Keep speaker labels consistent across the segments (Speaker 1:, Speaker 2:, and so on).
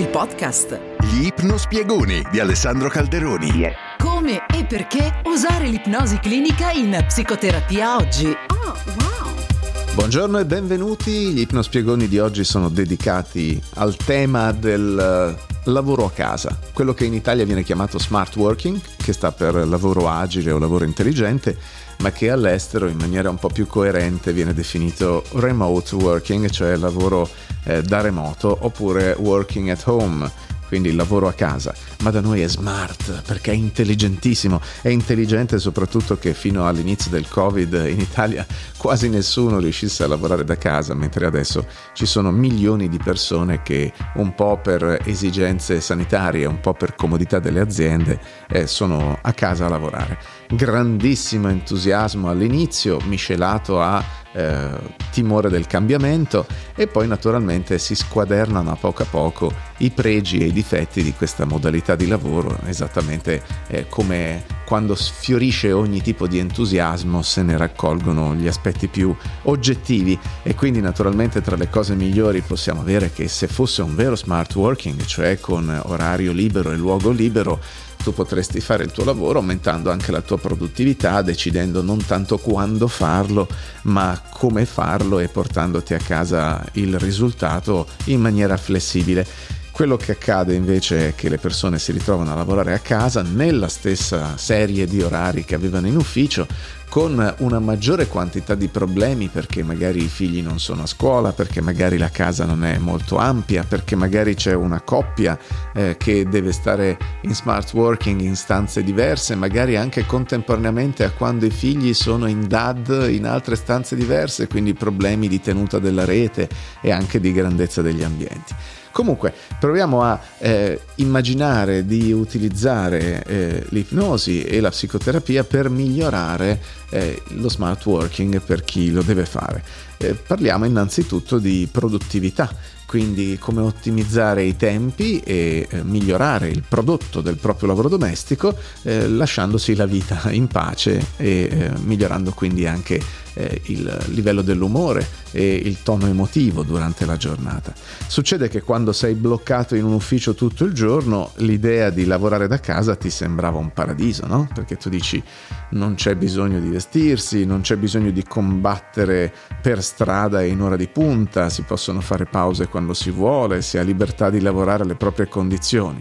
Speaker 1: il podcast.
Speaker 2: Gli ipnospiegoni di Alessandro Calderoni.
Speaker 1: Yeah. Come e perché usare l'ipnosi clinica in psicoterapia oggi?
Speaker 3: Oh, wow!
Speaker 4: Buongiorno e benvenuti. Gli ipnospiegoni di oggi sono dedicati al tema del eh, lavoro a casa, quello che in Italia viene chiamato smart working, che sta per lavoro agile o lavoro intelligente ma che all'estero in maniera un po' più coerente viene definito remote working, cioè lavoro eh, da remoto, oppure working at home quindi lavoro a casa, ma da noi è smart perché è intelligentissimo, è intelligente soprattutto che fino all'inizio del Covid in Italia quasi nessuno riuscisse a lavorare da casa, mentre adesso ci sono milioni di persone che un po' per esigenze sanitarie, un po' per comodità delle aziende, eh, sono a casa a lavorare. Grandissimo entusiasmo all'inizio, miscelato a eh, timore del cambiamento e poi naturalmente si squadernano a poco a poco i pregi e i difetti di questa modalità di lavoro, esattamente eh, come quando sfiorisce ogni tipo di entusiasmo se ne raccolgono gli aspetti più oggettivi. E quindi naturalmente tra le cose migliori possiamo avere che se fosse un vero smart working, cioè con orario libero e luogo libero, tu potresti fare il tuo lavoro aumentando anche la tua produttività, decidendo non tanto quando farlo, ma come farlo e portandoti a casa il risultato in maniera flessibile. Quello che accade invece è che le persone si ritrovano a lavorare a casa nella stessa serie di orari che avevano in ufficio, con una maggiore quantità di problemi perché magari i figli non sono a scuola, perché magari la casa non è molto ampia, perché magari c'è una coppia eh, che deve stare in smart working in stanze diverse, magari anche contemporaneamente a quando i figli sono in DAD in altre stanze diverse, quindi problemi di tenuta della rete e anche di grandezza degli ambienti. Comunque, proviamo a eh, immaginare di utilizzare eh, l'ipnosi e la psicoterapia per migliorare eh, lo smart working per chi lo deve fare. Eh, parliamo innanzitutto di produttività quindi come ottimizzare i tempi e eh, migliorare il prodotto del proprio lavoro domestico eh, lasciandosi la vita in pace e eh, migliorando quindi anche eh, il livello dell'umore e il tono emotivo durante la giornata. Succede che quando sei bloccato in un ufficio tutto il giorno l'idea di lavorare da casa ti sembrava un paradiso, no? Perché tu dici non c'è bisogno di vestirsi, non c'è bisogno di combattere per strada in ora di punta, si possono fare pause quando quando si vuole, si ha libertà di lavorare alle proprie condizioni.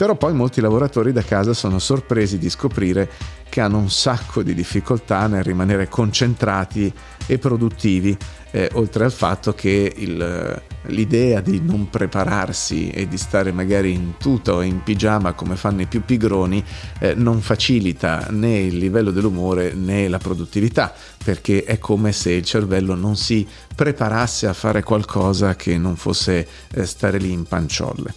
Speaker 4: Però poi molti lavoratori da casa sono sorpresi di scoprire che hanno un sacco di difficoltà nel rimanere concentrati e produttivi, eh, oltre al fatto che il, l'idea di non prepararsi e di stare magari in tuta o in pigiama come fanno i più pigroni eh, non facilita né il livello dell'umore né la produttività, perché è come se il cervello non si preparasse a fare qualcosa che non fosse eh, stare lì in panciolle.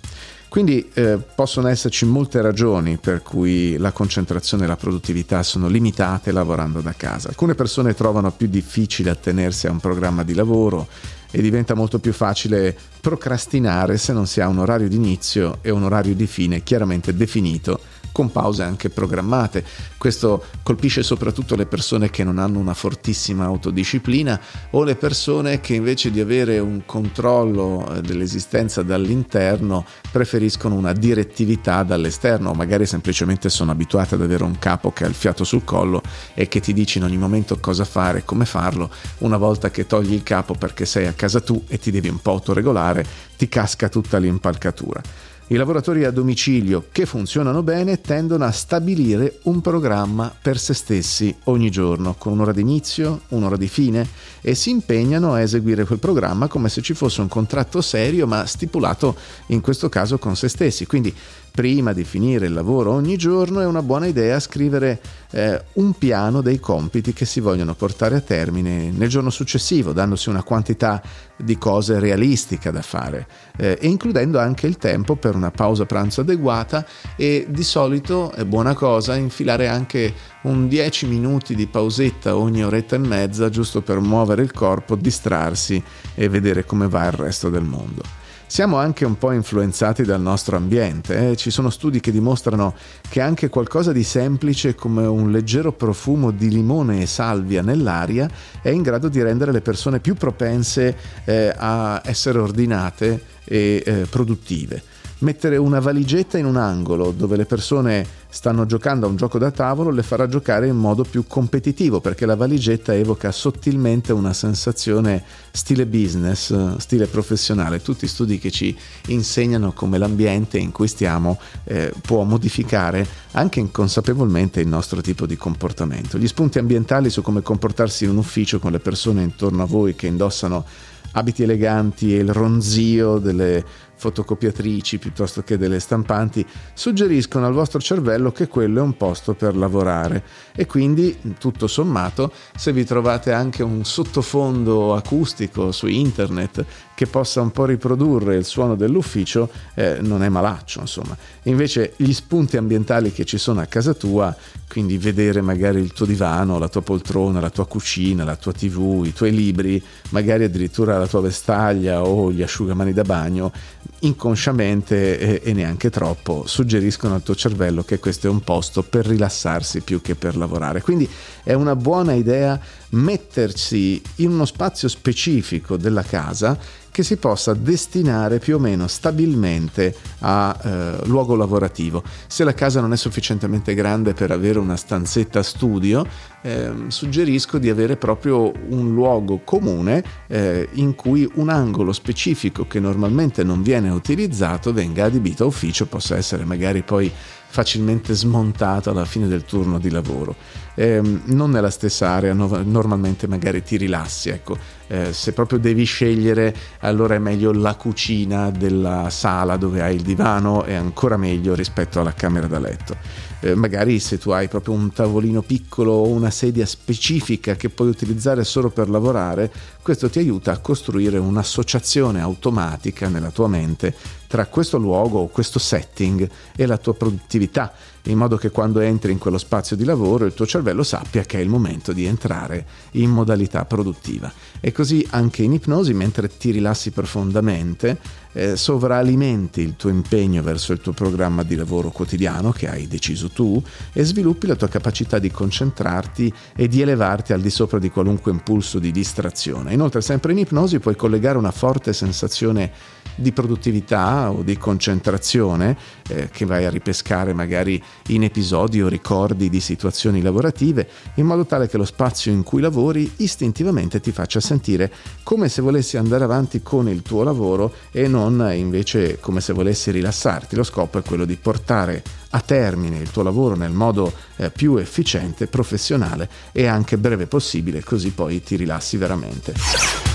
Speaker 4: Quindi eh, possono esserci molte ragioni per cui la concentrazione e la produttività sono limitate lavorando da casa. Alcune persone trovano più difficile attenersi a un programma di lavoro e diventa molto più facile procrastinare se non si ha un orario di inizio e un orario di fine chiaramente definito con pause anche programmate. Questo colpisce soprattutto le persone che non hanno una fortissima autodisciplina o le persone che invece di avere un controllo eh, dell'esistenza dall'interno preferiscono una direttività dall'esterno o magari semplicemente sono abituate ad avere un capo che ha il fiato sul collo e che ti dice in ogni momento cosa fare come farlo. Una volta che togli il capo perché sei a casa tu e ti devi un po' autoregolare, ti casca tutta l'impalcatura. I lavoratori a domicilio che funzionano bene tendono a stabilire un programma per se stessi ogni giorno, con un'ora di inizio, un'ora di fine, e si impegnano a eseguire quel programma come se ci fosse un contratto serio, ma stipulato in questo caso con se stessi. Quindi prima di finire il lavoro ogni giorno è una buona idea scrivere eh, un piano dei compiti che si vogliono portare a termine nel giorno successivo, dandosi una quantità di cose realistica da fare eh, e includendo anche il tempo per una pausa pranzo adeguata e di solito è buona cosa infilare anche un 10 minuti di pausetta ogni oretta e mezza giusto per muovere il corpo, distrarsi e vedere come va il resto del mondo. Siamo anche un po' influenzati dal nostro ambiente, eh? ci sono studi che dimostrano che anche qualcosa di semplice come un leggero profumo di limone e salvia nell'aria è in grado di rendere le persone più propense eh, a essere ordinate e eh, produttive. Mettere una valigetta in un angolo dove le persone stanno giocando a un gioco da tavolo le farà giocare in modo più competitivo perché la valigetta evoca sottilmente una sensazione stile business, stile professionale. Tutti studi che ci insegnano come l'ambiente in cui stiamo eh, può modificare anche inconsapevolmente il nostro tipo di comportamento. Gli spunti ambientali su come comportarsi in un ufficio con le persone intorno a voi che indossano abiti eleganti e il ronzio delle fotocopiatrici piuttosto che delle stampanti suggeriscono al vostro cervello che quello è un posto per lavorare. E quindi tutto sommato se vi trovate anche un sottofondo acustico su internet che possa un po' riprodurre il suono dell'ufficio eh, non è malaccio insomma. Invece gli spunti ambientali che ci sono a casa tua quindi vedere magari il tuo divano la tua poltrona la tua cucina la tua tv i tuoi libri magari addirittura la tua vestaglia o gli asciugamani da bagno inconsciamente e, e, neanche troppo suggeriscono al tuo cervello che questo è un posto per rilassarsi più che per lavorare. Quindi è una buona idea mettersi in uno spazio specifico della casa che si possa destinare più o meno stabilmente a eh, luogo lavorativo. Se la casa non è sufficientemente grande per avere una stanzetta studio, eh, suggerisco di avere proprio un luogo comune eh, in cui un angolo specifico che normalmente non viene utilizzato venga adibito a ufficio, possa essere magari poi facilmente smontato alla fine del turno di lavoro. Eh, non nella stessa area, no, normalmente magari ti rilassi, ecco. eh, se proprio devi scegliere allora è meglio la cucina della sala dove hai il divano, è ancora meglio rispetto alla camera da letto. Eh, magari se tu hai proprio un tavolino piccolo o una sedia specifica che puoi utilizzare solo per lavorare, questo ti aiuta a costruire un'associazione automatica nella tua mente tra questo luogo questo setting e la tua produttività in modo che quando entri in quello spazio di lavoro il tuo cervello sappia che è il momento di entrare in modalità produttiva. E così anche in ipnosi, mentre ti rilassi profondamente, eh, sovraalimenti il tuo impegno verso il tuo programma di lavoro quotidiano che hai deciso tu e sviluppi la tua capacità di concentrarti e di elevarti al di sopra di qualunque impulso di distrazione. Inoltre, sempre in ipnosi puoi collegare una forte sensazione di produttività o di concentrazione eh, che vai a ripescare magari in episodi o ricordi di situazioni lavorative, in modo tale che lo spazio in cui lavori istintivamente ti faccia sentire come se volessi andare avanti con il tuo lavoro e non invece come se volessi rilassarti. Lo scopo è quello di portare a termine il tuo lavoro nel modo eh, più efficiente, professionale e anche breve possibile, così poi ti rilassi veramente.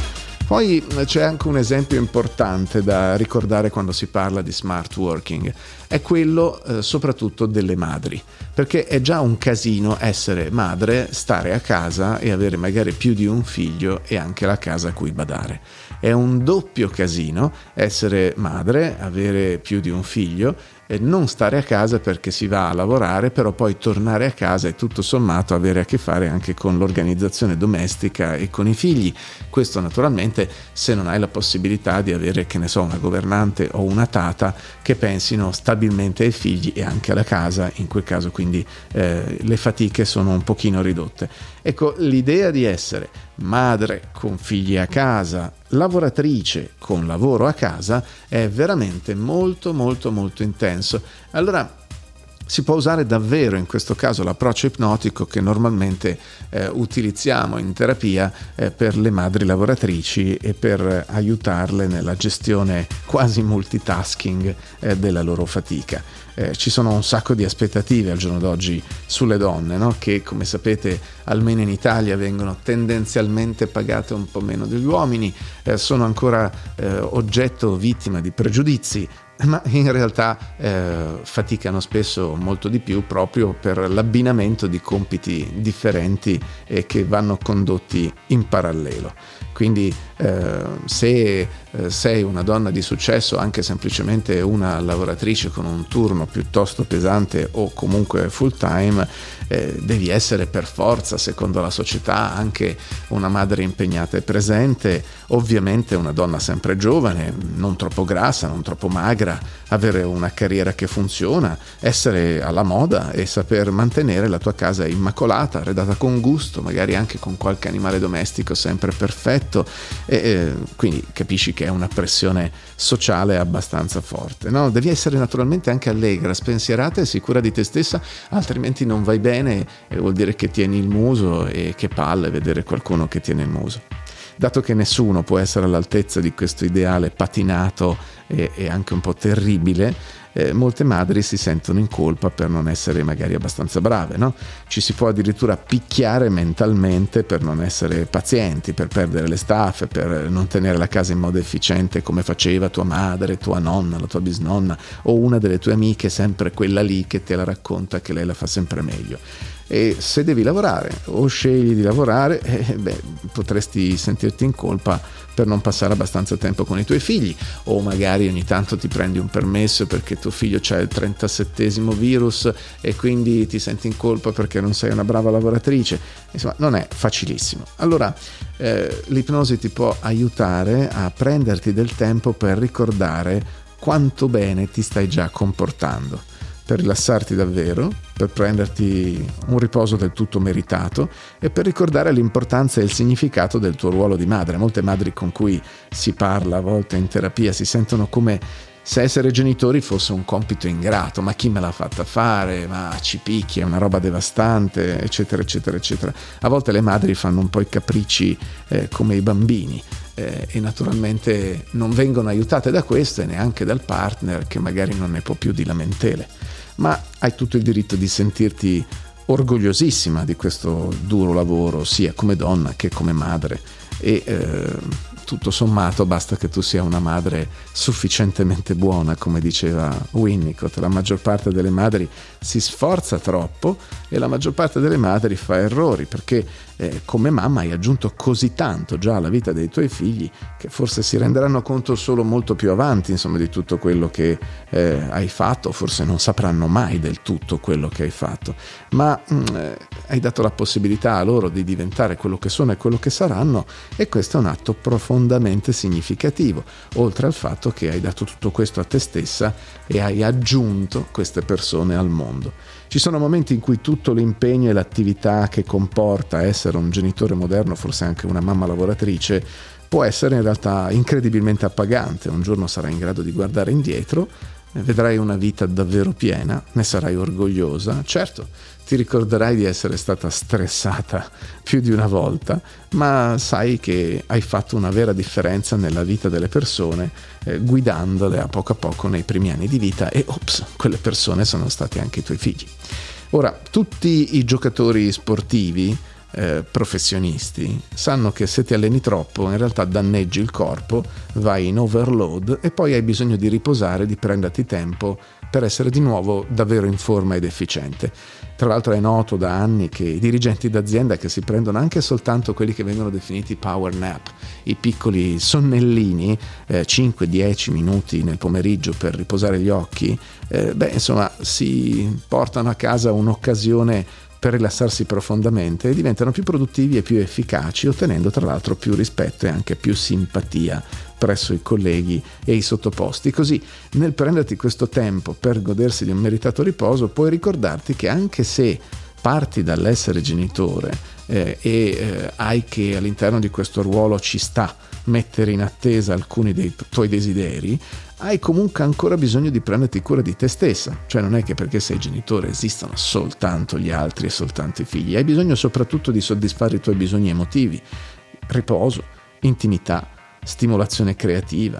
Speaker 4: Poi eh, c'è anche un esempio importante da ricordare quando si parla di smart working, è quello eh, soprattutto delle madri, perché è già un casino essere madre, stare a casa e avere magari più di un figlio e anche la casa a cui badare. È un doppio casino essere madre, avere più di un figlio e non stare a casa perché si va a lavorare, però poi tornare a casa e tutto sommato avere a che fare anche con l'organizzazione domestica e con i figli. Questo naturalmente se non hai la possibilità di avere, che ne so, una governante o una tata che pensino stabilmente ai figli e anche alla casa, in quel caso quindi eh, le fatiche sono un pochino ridotte. Ecco, l'idea di essere madre con figli a casa, lavoratrice con lavoro a casa è veramente molto molto molto intenso. Allora si può usare davvero in questo caso l'approccio ipnotico che normalmente eh, utilizziamo in terapia eh, per le madri lavoratrici e per aiutarle nella gestione quasi multitasking eh, della loro fatica. Eh, ci sono un sacco di aspettative al giorno d'oggi sulle donne, no? che come sapete almeno in Italia vengono tendenzialmente pagate un po' meno degli uomini, eh, sono ancora eh, oggetto vittima di pregiudizi ma in realtà eh, faticano spesso molto di più proprio per l'abbinamento di compiti differenti e che vanno condotti in parallelo. Quindi eh, se eh, sei una donna di successo, anche semplicemente una lavoratrice con un turno piuttosto pesante o comunque full time, eh, devi essere per forza, secondo la società, anche una madre impegnata e presente, ovviamente una donna sempre giovane, non troppo grassa, non troppo magra, avere una carriera che funziona, essere alla moda e saper mantenere la tua casa immacolata, arredata con gusto, magari anche con qualche animale domestico sempre perfetto, E, eh, quindi capisci che è una pressione sociale abbastanza forte. No? Devi essere naturalmente anche allegra, spensierata e sicura di te stessa, altrimenti non vai bene e vuol dire che tieni il muso e che palle vedere qualcuno che tiene il muso dato che nessuno può essere all'altezza di questo ideale patinato e, e anche un po' terribile, eh, molte madri si sentono in colpa per non essere magari abbastanza brave, no? Ci si può addirittura picchiare mentalmente per non essere pazienti, per perdere le staffe, per non tenere la casa in modo efficiente come faceva tua madre, tua nonna, la tua bisnonna o una delle tue amiche, sempre quella lì che te la racconta che lei la fa sempre meglio e se devi lavorare o scegli di lavorare, eh, beh, potresti sentirti in colpa per non passare abbastanza tempo con i tuoi figli o magari ogni tanto ti prendi un permesso perché tuo figlio ha il 37 virus e quindi ti senti in colpa perché non sei una brava lavoratrice. Insomma, non è facilissimo. Allora, eh, l'ipnosi ti può aiutare a prenderti del tempo per ricordare quanto bene ti stai già comportando per rilassarti davvero, per prenderti un riposo del tutto meritato e per ricordare l'importanza e il significato del tuo ruolo di madre. Molte madri con cui si parla a volte in terapia si sentono come se essere genitori fosse un compito ingrato, ma chi me l'ha fatta fare, ma ci picchi, è una roba devastante, eccetera, eccetera, eccetera. A volte le madri fanno un po' i capricci eh, come i bambini eh, e naturalmente non vengono aiutate da questo e neanche dal partner che magari non ne può più di lamentele ma hai tutto il diritto di sentirti orgogliosissima di questo duro lavoro, sia come donna che come madre. E eh, tutto sommato basta che tu sia una madre sufficientemente buona, come diceva Winnicott. La maggior parte delle madri si sforza troppo e la maggior parte delle madri fa errori perché eh, come mamma hai aggiunto così tanto già alla vita dei tuoi figli che forse si renderanno conto solo molto più avanti insomma, di tutto quello che eh, hai fatto, forse non sapranno mai del tutto quello che hai fatto, ma mh, mm, eh, hai dato la possibilità a loro di diventare quello che sono e quello che saranno e questo è un atto profondamente significativo, oltre al fatto che hai dato tutto questo a te stessa e hai aggiunto queste persone al mondo. Ci sono momenti in cui tutto l'impegno e l'attività che comporta essere un genitore moderno, forse anche una mamma lavoratrice, può essere in realtà incredibilmente appagante. Un giorno sarai in grado di guardare indietro, vedrai una vita davvero piena, ne sarai orgogliosa. Certo, ti ricorderai di essere stata stressata più di una volta, ma sai che hai fatto una vera differenza nella vita delle persone eh, guidandole a poco a poco nei primi anni di vita e ops, quelle persone sono stati anche i tuoi figli. Ora, tutti i giocatori sportivi eh, professionisti sanno che se ti alleni troppo in realtà danneggi il corpo, vai in overload e poi hai bisogno di riposare, di prenderti tempo per essere di nuovo davvero in forma ed efficiente. Tra l'altro è noto da anni che i dirigenti d'azienda che si prendono anche soltanto quelli che vengono definiti power nap, i piccoli sonnellini, eh, 5-10 minuti nel pomeriggio per riposare gli occhi, eh, beh insomma si portano a casa un'occasione per rilassarsi profondamente e diventano più produttivi e più efficaci, ottenendo tra l'altro più rispetto e anche più simpatia presso i colleghi e i sottoposti. Così nel prenderti questo tempo per godersi di un meritato riposo puoi ricordarti che anche se parti dall'essere genitore eh, e eh, hai che all'interno di questo ruolo ci sta mettere in attesa alcuni dei tuoi desideri, hai comunque ancora bisogno di prenderti cura di te stessa, cioè non è che perché sei genitore esistono soltanto gli altri e soltanto i figli, hai bisogno soprattutto di soddisfare i tuoi bisogni emotivi, riposo, intimità, stimolazione creativa.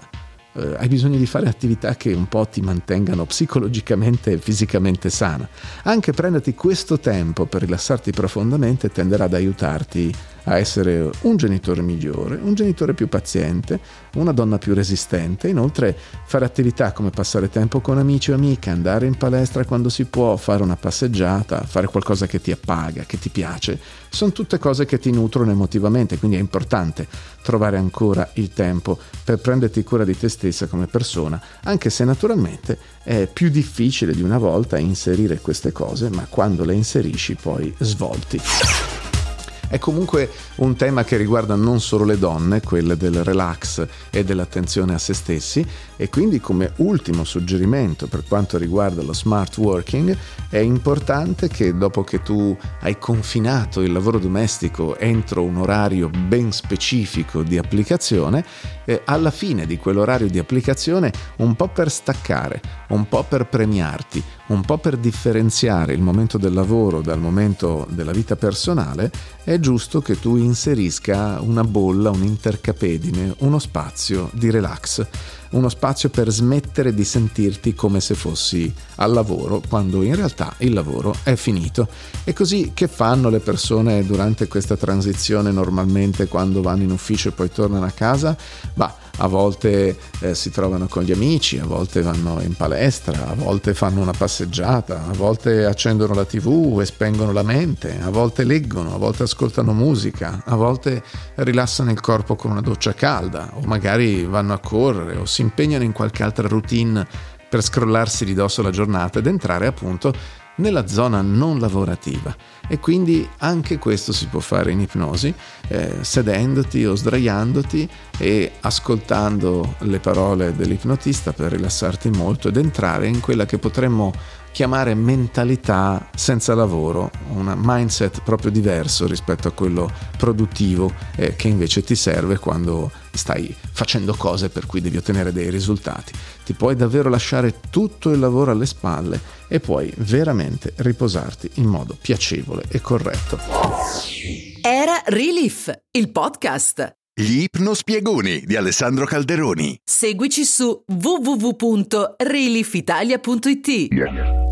Speaker 4: Eh, hai bisogno di fare attività che un po' ti mantengano psicologicamente e fisicamente sana. Anche prenderti questo tempo per rilassarti profondamente tenderà ad aiutarti a essere un genitore migliore, un genitore più paziente, una donna più resistente, inoltre fare attività come passare tempo con amici o amiche, andare in palestra quando si può, fare una passeggiata, fare qualcosa che ti appaga, che ti piace, sono tutte cose che ti nutrono emotivamente, quindi è importante trovare ancora il tempo per prenderti cura di te stessa come persona, anche se naturalmente è più difficile di una volta inserire queste cose, ma quando le inserisci poi svolti. È comunque un tema che riguarda non solo le donne, quelle del relax e dell'attenzione a se stessi e quindi come ultimo suggerimento per quanto riguarda lo smart working è importante che dopo che tu hai confinato il lavoro domestico entro un orario ben specifico di applicazione, eh, alla fine di quell'orario di applicazione un po' per staccare, un po' per premiarti, un po' per differenziare il momento del lavoro dal momento della vita personale, è giusto che tu inserisca una bolla, un intercapedine, uno spazio di relax uno spazio per smettere di sentirti come se fossi al lavoro quando in realtà il lavoro è finito. E così che fanno le persone durante questa transizione normalmente quando vanno in ufficio e poi tornano a casa? Bah, a volte eh, si trovano con gli amici, a volte vanno in palestra, a volte fanno una passeggiata, a volte accendono la tv e spengono la mente, a volte leggono, a volte ascoltano musica, a volte rilassano il corpo con una doccia calda o magari vanno a correre o si impegnano in qualche altra routine per scrollarsi di dosso la giornata ed entrare appunto nella zona non lavorativa. E quindi anche questo si può fare in ipnosi eh, sedendoti o sdraiandoti e ascoltando le parole dell'ipnotista per rilassarti molto ed entrare in quella che potremmo chiamare mentalità senza lavoro, un mindset proprio diverso rispetto a quello produttivo eh, che invece ti serve quando stai facendo cose per cui devi ottenere dei risultati. Ti puoi davvero lasciare tutto il lavoro alle spalle e puoi veramente riposarti in modo piacevole e corretto.
Speaker 1: Era Relief, il podcast.
Speaker 2: Gli ipnospiegoni di Alessandro Calderoni.
Speaker 1: Seguici su www.reliefitalia.it.